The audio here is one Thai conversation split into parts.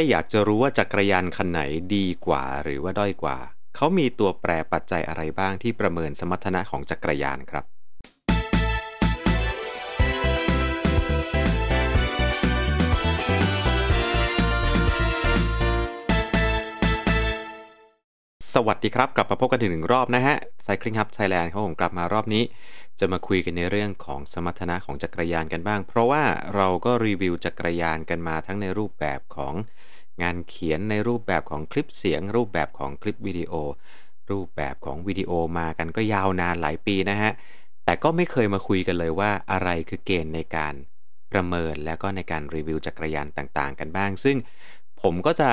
ถ้าอยากจะรู้ว่าจักรยานคันไหนดีกว่าหรือว่าด้อยกว่า เขามีตัวแปรปัจจัยอะไรบ้างที่ประเมินสมรรถนะของจักรยานครับสวัสดีครับ กลับมาพบกันอีกหนึ่งรอบนะฮะ Cycling Hub Thailand เขาผมกลับมารอบนี้ จะมาคุยกันในเรื่องของสมรรถนะของจักรยานกันบ้าง เพราะว่าเราก็รีวิวจักรยานกันมาทั้งในรูปแบบของ งานเขียนในรูปแบบของคลิปเสียง รูปแบบของคลิปวิดีโอ รูปแบบของวิดีโอมากันก็ยาวนานหลายปีนะฮะ แต่ก็ไม่เคยมาคุยกันเลยว่าอะไรคือเกณฑ์ในการประเมินแล้วก็ในการรีวิวจักรยานต่างๆ กันบ้าง ซึ่งผมก็จะ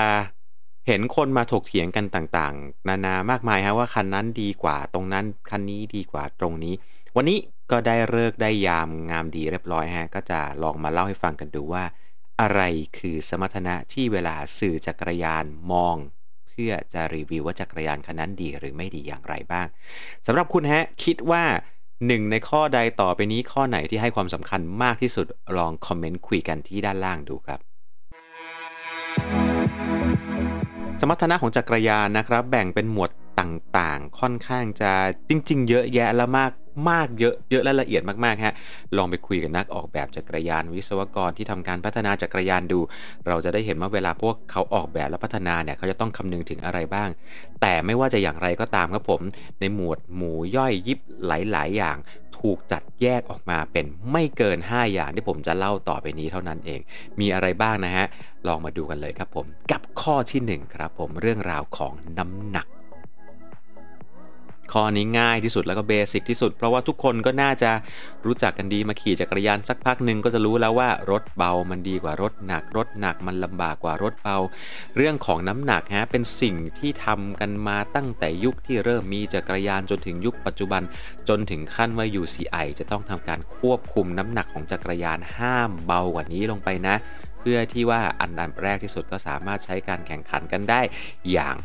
เห็นคนมาถกเถียงกันต่างๆ นานามากมายฮะว่าคันนั้นดีกว่าตรงนั้นคันนี้ดีกว่าตรงนี้ วันนี้ก็ได้เลิกได้ยามงามดีเรียบร้อยฮะก็จะลองมาเล่าให้ฟังกันดูว่า อะไรคือสมรรถนะที่เวลาสื่อจักรยานมอง เพื่อจะรีวิวว่าจักรยานคันนั้นดีหรือไม่ดีอย่างไรบ้างสำหรับคุณฮะคิดว่าหนึ่งในข้อใดต่อไปนี้ข้อไหนที่ให้ความสำคัญมากที่สุดลองคอมเมนต์คุยกันที่ด้านล่างดูครับ สมรรถนะของจักรยานนะครับ แบ่งเป็นหมวดต่างๆ ค่อนข้างจะจริง ๆ เยอะแยะและมาก มากเยอะเยอะและละเอียดมากๆฮะลองไปคุยกับนักออกแบบจักรยานวิศวกรที่ทำการพัฒนาจักรยานดู เราจะได้เห็นว่าเวลาพวกเขาออกแบบและพัฒนาเนี่ยเขาจะต้องคำนึงถึงอะไรบ้าง แต่ไม่ว่าจะอย่างไรก็ตามครับผม ในหมวดหมู่ย่อยยิบหลายๆ อย่างถูกจัดแยกออกมาเป็นไม่เกิน 5 อย่างที่ผมจะเล่าต่อไปนี้เท่านั้นเอง มีอะไรบ้างนะฮะ ลองมาดูกันเลยครับผม กับข้อที่ 1 ครับผมเรื่องราวของน้ำหนัก ข้อนี้ง่ายที่สุดแล้วก็เบสิกที่สุด เพราะว่าทุกคนก็น่าจะรู้จักกันดีมาขี่จักรยานสักพักหนึ่งก็จะรู้แล้วว่ารถเบามันดีกว่ารถหนัก รถหนักมันลำบากกว่ารถเบา เรื่องของน้ำหนักฮะเป็นสิ่งที่ทำกันมาตั้งแต่ยุคที่เริ่มมีจักรยานจนถึงยุคปัจจุบัน จนถึงขั้นว่า UCI จะต้องทำการควบคุมน้ำหนักของจักรยานห้ามเบากว่านี้ลงไปนะ เพื่อที่ว่าอันดับแรกที่สุดก็สามารถใช้การแข่งขันกันได้อย่าง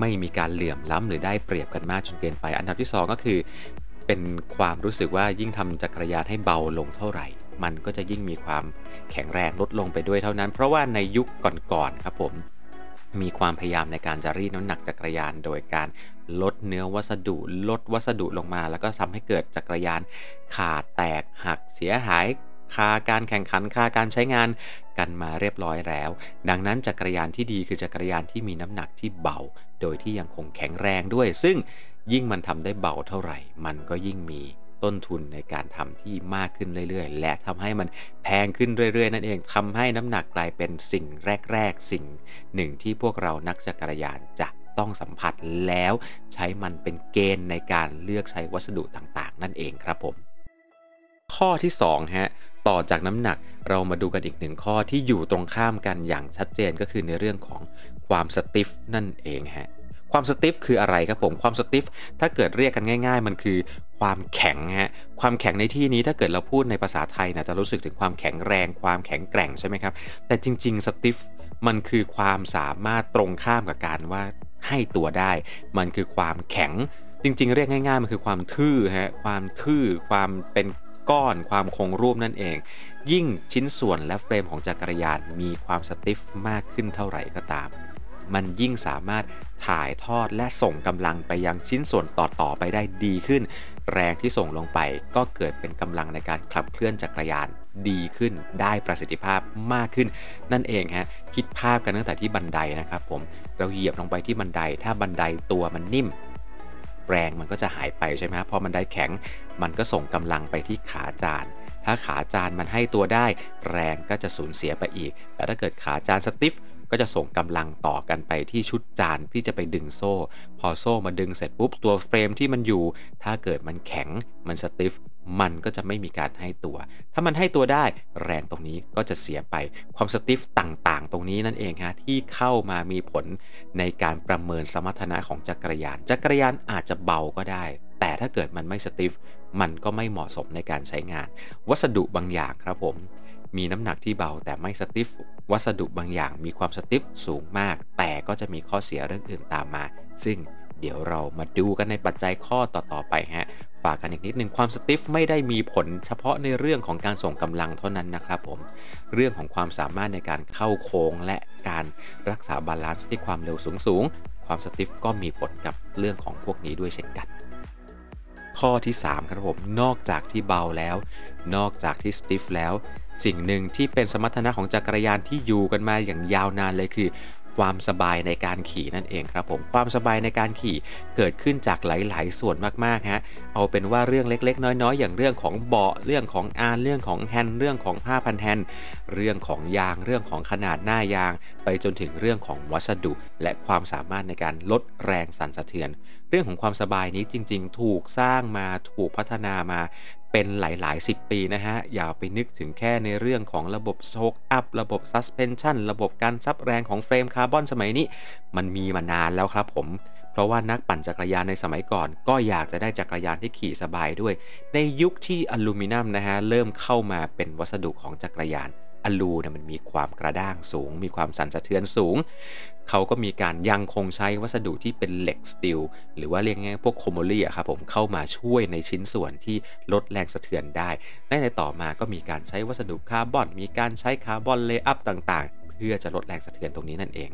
ไม่มีการเหลื่อมล้ำหรือได้เปรียบกันมากจนเกินไป อันดับที่ 2 ก็คือ เป็นความรู้สึกว่ายิ่งทำจักรยานให้เบาลงเท่าไหร่ มันก็จะยิ่งมีความแข็งแรงลดลงไปด้วยเท่านั้น เพราะว่าในยุคก่อนๆครับผมมีความพยายามในการจะรีดน้ำหนักจักรยานโดยการลดเนื้อวัสดุ ลดวัสดุลงมา แล้วก็ทำให้เกิดจักรยานขาดแตกหักเสียหาย คาการแข่งขันคาการใช้งานกันมาเรียบร้อยแล้ว ดังนั้นจักรยานที่ดีคือจักรยานที่มีน้ำหนักที่เบา โดยที่ยังคงแข็งแรงด้วย ซึ่งยิ่งมันทำได้เบาเท่าไหร่ มันก็ยิ่งมีต้นทุนในการทำที่มากขึ้นเรื่อยๆ และทำให้มันแพงขึ้นเรื่อยๆ นั่นเองทำให้น้ำหนักกลายเป็นสิ่งแรกๆ สิ่งหนึ่งที่พวกเรานักจักรยานจะต้องสัมผัสแล้วใช้มันเป็นเกณฑ์ในการเลือกใช้วัสดุต่างๆ นั่นเองครับผม ข้อที่2ฮะต่อจากน้ำหนักเรามาดูกันอีกหนึ่งข้อที่อยู่ตรงข้ามกันอย่างชัดเจนก็คือในเรื่องของความสติฟนั่นเองฮะความสติฟคืออะไรครับผมความสติฟถ้าเกิดเรียกกันง่าย ๆ มันคือความแข็งฮะความแข็งในที่นี้ถ้าเกิดเราพูดในภาษาไทยนะจะรู้สึกถึงความแข็งแรง ความแข็งแกร่งใช่ไหมครับ แต่จริงๆสติฟมันคือความสามารถตรงข้ามกับการว่าให้ตัวได้ มันคือความแข็งจริง ๆ เรียกง่าย ๆ มันคือความทื่อฮะความทื่อความเป็น ก้อนความคงรูปนั่นเอง ยิ่งชิ้นส่วนและเฟรมของจักรยานมีความสติฟมากขึ้นเท่าไหร่ก็ตาม มันยิ่งสามารถถ่ายทอดและส่งกำลังไปยังชิ้นส่วนต่อๆไปได้ดีขึ้น แรงที่ส่งลงไปก็เกิดเป็นกำลังในการขับเคลื่อนจักรยานดีขึ้นได้ประสิทธิภาพมากขึ้น นั่นเองฮะคิดภาพกันตั้งแต่ที่บันไดนะครับผมเราเหยียบลงไปที่บันได ถ้าบันไดตัวมันนิ่ม แรงมันก็จะหายไปใช่ไหมพอมันได้แข็งมันก็ส่งกำลังไปที่ขาจาน ถ้าขาจานมันให้ตัวได้ แรงก็จะสูญเสียไปอีก แต่ถ้าเกิดขาจานสติฟก็จะส่งกำลังต่อกันไปที่ชุดจานที่จะไปดึงโซ่ พอโซ่มาดึงเสร็จปุ๊บตัวเฟรมที่มันอยู่ ถ้าเกิดมันแข็งมันสติฟ มันก็จะไม่มีการให้ตัว ถ้ามันให้ตัวได้แรงตรงนี้ก็จะเสียไป ความสติฟต่างๆ ตรงนี้นั่นเองฮะที่เข้ามามีผลในการประเมินสมรรถนะของจักรยาน จักรยานอาจจะเบาก็ได้ แต่ถ้าเกิดมันไม่สติฟมันก็ไม่เหมาะสมในการใช้งาน วัสดุบางอย่างครับผม มีน้ำหนักที่เบาแต่ไม่สติฟวัสดุบางอย่างมีความสติฟสูงมาก แต่ก็จะมีข้อเสียเรื่องอื่นตามมา ซึ่งเดี๋ยวเรามาดูกันในปัจจัยข้อต่อๆไปฮะ ฝากกันอีกนิดหนึ่งความ stiff ไม่ได้มีผลเฉพาะในเรื่องของการส่งกำลังเท่านั้นนะครับผม เรื่องของความสามารถในการเข้าโค้งและการรักษา balance ที่ความเร็วสูงๆความ stiff ก็มีผลกับเรื่องของพวกนี้ด้วยเช่นกัน ข้อที่ 3 ครับผม นอกจากที่เบาแล้ว นอกจากที่ stiff แล้ว สิ่งหนึ่งที่เป็นสมรรถนะของจักรยานที่อยู่กันมาอย่างยาวนานเลยคือ ความสบายในการขี่นั่นเองครับผมความสบายในการขี่เกิดขึ้นจากหลาย ๆ ส่วนมากๆฮะเอาเป็นว่าเรื่องเล็ก ๆ น้อย ๆ อย่างเรื่องของเบาะเรื่องของอานเรื่องของแฮนด์เรื่องของผ้าพันแฮนด์เรื่องของยางเรื่องของขนาดหน้ายาง ไปจนถึงเรื่องของวัสดุ และความสามารถในการลดแรงสั่นสะเทือน เรื่องของความสบายนี้จริง ๆ ถูกสร้างมาถูกพัฒนามา เป็นหลายๆ 10 ปีนะฮะ อย่าไปนึกถึงแค่ในเรื่องของระบบโช้คอัพ ระบบ suspension ระบบการซับแรงของเฟรมคาร์บอนสมัยนี้ มันมีมานานแล้วครับผม เพราะว่านักปั่นจักรยานในสมัยก่อน ก็อยากจะได้จักรยานที่ขี่สบายด้วย ในยุคที่อลูมิเนียมนะฮะ เริ่มเข้ามาเป็นวัสดุของจักรยาน อลูมิเนียมมันมีความกระด้างสูง มีความสั่นสะเทือนสูง เขาก็มีการยังคงใช้วัสดุที่เป็นเหล็ก steel หรือว่าเรียกง่ายพวกโครโมลีอะครับผมเข้ามาช่วยในชิ้นส่วนที่ลดแรงสะเทือนได้ ในในต่อมาก็มีการใช้วัสดุคาร์บอน มีการใช้คาร์บอน layup ต่างๆ เพื่อจะลดแรงสะเทือนตรงนี้นั่นเอง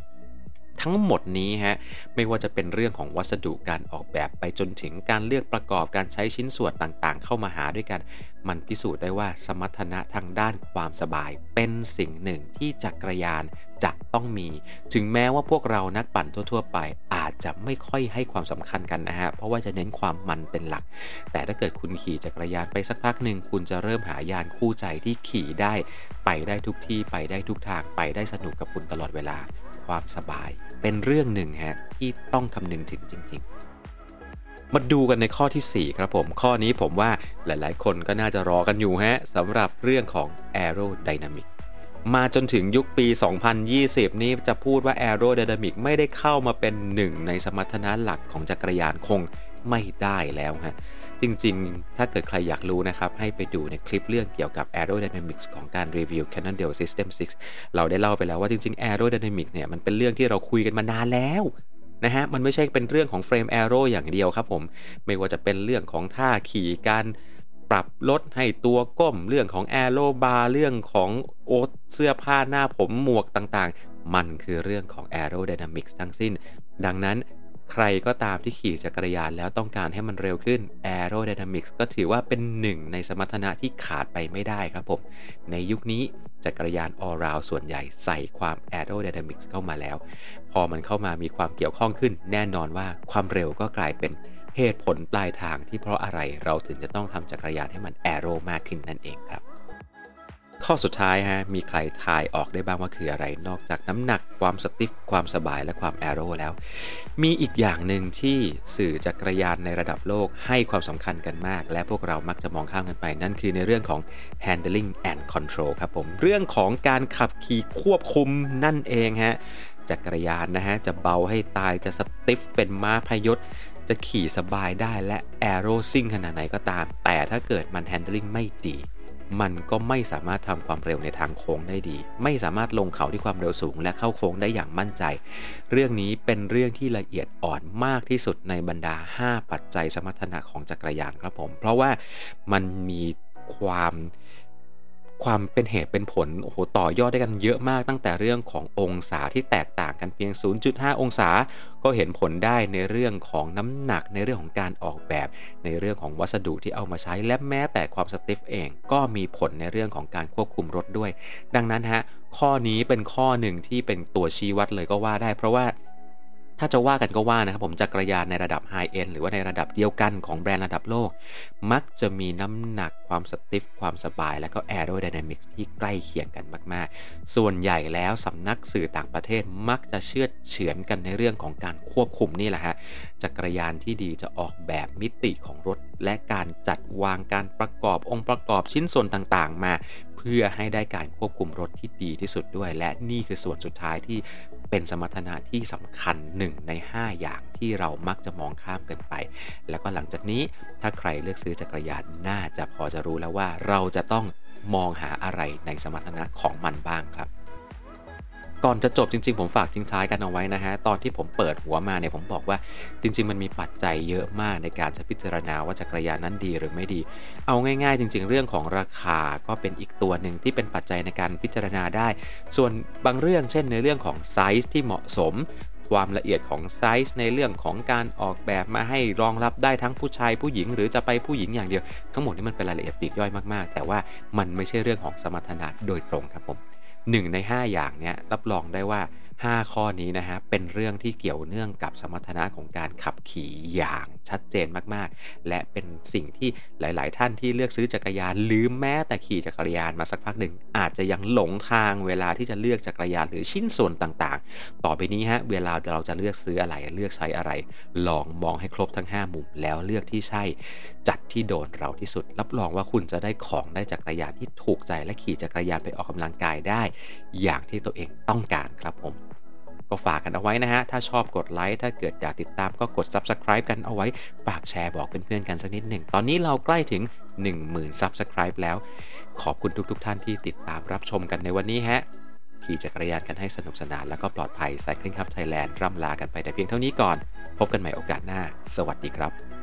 ทั้งหมดนี้ฮะไม่ว่าจะเป็นเรื่องของวัสดุการออกแบบไปจนถึงการเลือกประกอบการใช้ชิ้นส่วนต่างๆ เข้ามาหาด้วยกัน มันพิสูจน์ได้ว่าสมรรถนะทางด้านความสบาย เป็นสิ่งหนึ่งที่จักรยานจะต้องมี ถึงแม้ว่าพวกเรานักปั่นทั่ว ๆ ไป อาจจะไม่ค่อยให้ความสำคัญกันนะฮะเพราะว่าจะเน้นความมันเป็นหลัก แต่ถ้าเกิดคุณขี่จักรยานไปสักพักหนึ่งคุณจะเริ่มหายานคู่ใจที่ขี่ได้ ไปได้ทุกที่ไปได้ทุกทางไปได้สนุกกับคุณตลอดเวลา ความสบาย เป็นเรื่องหนึ่งฮะที่ต้องคำนึงถึงจริง ๆ มาดูกันในข้อที่ 4 ครับผม ข้อนี้ผมว่าหลายๆ คนก็น่าจะรอกันอยู่ฮะสำหรับเรื่องของ aerodynamic มาจนถึงยุคปี 2020 นี้จะพูดว่า aerodynamic ไม่ได้เข้ามาเป็นหนึ่งในสมรรถนะหลักของจักรยานคงไม่ได้แล้วฮะ จริงๆ ถ้าเกิดใครอยากรู้นะครับ ให้ไปดูในคลิปเรื่องเกี่ยวกับ aerodynamics ของการรีวิว Cannondale System 6 เราได้เล่าไปแล้วว่าจริง ๆ aerodynamics เนี่ยมันเป็นเรื่องที่เราคุยกันมานานแล้วนะฮะ มันไม่ใช่เป็นเรื่องของเฟรมแอโร่อย่างเดียวครับผม ไม่ว่าจะเป็นเรื่องของท่าขี่การปรับลดให้ตัวก้ม เรื่องของแอโรบาร์เรื่องของโอเสื้อผ้าหน้าผมหมวกต่างๆ มันคือเรื่องของแอโรไดนามิกทั้งสิ้น ดังนั้น ใครก็ตามที่ขี่จักรยานแล้วต้องการให้มันเร็วขึ้น Aerodynamics ก็ถือว่าเป็นหนึ่งในสมรรถนะที่ขาดไปไม่ได้ครับผม ในยุคนี้จักรยาน all round ส่วนใหญ่ใส่ความ Aerodynamics เข้ามาแล้ว พอมันเข้ามามีความเกี่ยวข้องขึ้น แน่นอนว่าความเร็วก็กลายเป็นเหตุผลปลายทางที่เพราะอะไรเราถึงจะต้องทำจักรยานให้มันแอโรมากขึ้นนั่นเองครับ ข้อสุดท้ายฮะมีใครทายออกได้บ้างว่าคืออะไร นอกจากน้ำหนักความสติฟความสบายและความแอโร่แล้ว มีอีกอย่างหนึ่งที่สื่อจักรยานในระดับโลกให้ความสำคัญกันมาก และพวกเรามักจะมองข้ามกันไป นั่นคือในเรื่องของ handling and control ครับผม เรื่องของการขับขี่ควบคุมนั่นเองฮะจักรยานนะฮะจะเบาให้ตายจะสติฟเป็นม้าพยศจะขี่สบายได้และแอโร่ซิ่งขนาดไหนก็ตาม แต่ถ้าเกิดมัน handling ไม่ดี มันก็ไม่สามารถทำความเร็วในทางโค้งได้ดี ไม่สามารถลงเขาที่ความเร็วสูง และเข้าโค้งได้อย่างมั่นใจ เรื่องนี้เป็นเรื่องที่ละเอียดอ่อนมากที่สุดในบรรดา 5 ปัจจัยสมรรถนะของจักรยานครับผม เพราะว่ามันมีความ ความเป็นเหตุเป็นผลโอ้โหต่อยอดได้กันเยอะมากตั้งแต่เรื่องขององศาที่แตกต่างกันเพียง 0.5 องศา ก็เห็นผลได้ในเรื่องของน้ำหนักในเรื่องของการออกแบบ ในเรื่องของวัสดุที่เอามาใช้และแม้แต่ความสติฟเอง ก็มีผลในเรื่องของการควบคุมรถด้วย ดังนั้นฮะข้อนี้เป็นข้อหนึ่งที่เป็นตัวชี้วัดเลยก็ว่าได้ เพราะว่า ถ้าจะว่ากันก็ว่านะครับผมจักรยานในระดับไฮเอ็นหรือว่าในระดับเดียวกันของแบรนด์ระดับโลก มักจะมีน้ำหนักความสติฟความสบาย และก็แอโรไดนามิกที่ใกล้เคียงกันมากๆ ส่วนใหญ่แล้วสำนักสื่อต่างประเทศมักจะเชื่อเฉือนกันในเรื่องของการควบคุมนี่แหละฮะจักรยานที่ดีจะออกแบบมิติของรถ และการจัดวางการประกอบองค์ประกอบชิ้นส่วนต่างๆ มาเพื่อให้ได้การควบคุมรถที่ดีที่สุดด้วย และนี่คือส่วนสุดท้ายที่ เป็นสมรรถนะที่สำคัญ 1 ใน 5 อย่างที่เรามักจะมองข้ามกันไป แล้วก็หลังจากนี้ถ้าใครเลือกซื้อจักรยานน่าจะพอจะรู้แล้วว่าเราจะต้องมองหาอะไรในสมรรถนะของมันบ้างครับ ก่อนจะจบจริง ๆ ผมฝากทิ้งท้ายกันเอาไว้นะฮะตอนที่ผมเปิดหัวมาเนี่ยผมบอกว่าจริง ๆ มันมีปัจจัยเยอะมากในการจะพิจารณาว่าจักรยานนั้นดีหรือไม่ดี เอาง่ายๆ จริง ๆ เรื่องของราคาก็เป็นอีกตัวหนึ่งที่เป็นปัจจัยในการพิจารณาได้ ส่วนบางเรื่องเช่น ในเรื่องของไซส์ที่เหมาะสมความละเอียดของไซส์ในเรื่องของการออกแบบมาให้รองรับได้ทั้งผู้ชายผู้หญิง หรือจะไปผู้หญิงอย่างเดียว ทั้งหมดนี้มันเป็นรายละเอียดปลีกย่อยมากๆ แต่ว่ามันไม่ใช่เรื่องของสมรรถนะโดยตรงครับผม 1 ใน 5 อย่างเนี้ยรับรองได้ว่า 5 ข้อนี้นะฮะเป็นเรื่องที่เกี่ยวเนื่องกับสมรรถนะของการขับขี่อย่างชัดเจนมากๆ และเป็นสิ่งที่หลาย ๆ ท่านที่เลือกซื้อจักรยาน หรือแม้แต่ขี่จักรยานมาสักพักหนึ่ง อาจจะยังหลงทางเวลาที่จะเลือกจักรยานหรือชิ้นส่วนต่างๆ ต่อไปนี้ฮะเวลาเราจะเลือกซื้ออะไรเลือกใช้อะไร ลองมองให้ครบทั้ง 5 มุมแล้วเลือกที่ใช่ จัดที่โดนเราที่สุด รับรองว่าคุณจะได้ของได้จักรยานที่ถูกใจและขี่จักรยานไปออกกำลังกายได้ อย่างที่ตัวเองต้องการครับผม ก็ฝากกันเอาไว้นะฮะ ถ้าชอบกดไลค์ ถ้าเกิดอยากติดตามก็กด Subscribe กันเอาไว้ ฝากแชร์บอกเพื่อนๆกันสักนิดหนึ่ง ตอนนี้เราใกล้ถึง 10,000 Subscribe แล้ว ขอบคุณทุกๆทท่านที่ติดตามรับชมกันในวันนี้ฮะ ขี่จักรยานกันให้สนุกสนานแล้วก็ปลอดภัย Cycling Hub Thailand ร่ำลากันไปแต่เพียงเท่านี้ก่อน พบกันใหม่โอกาสหน้า สวัสดีครับ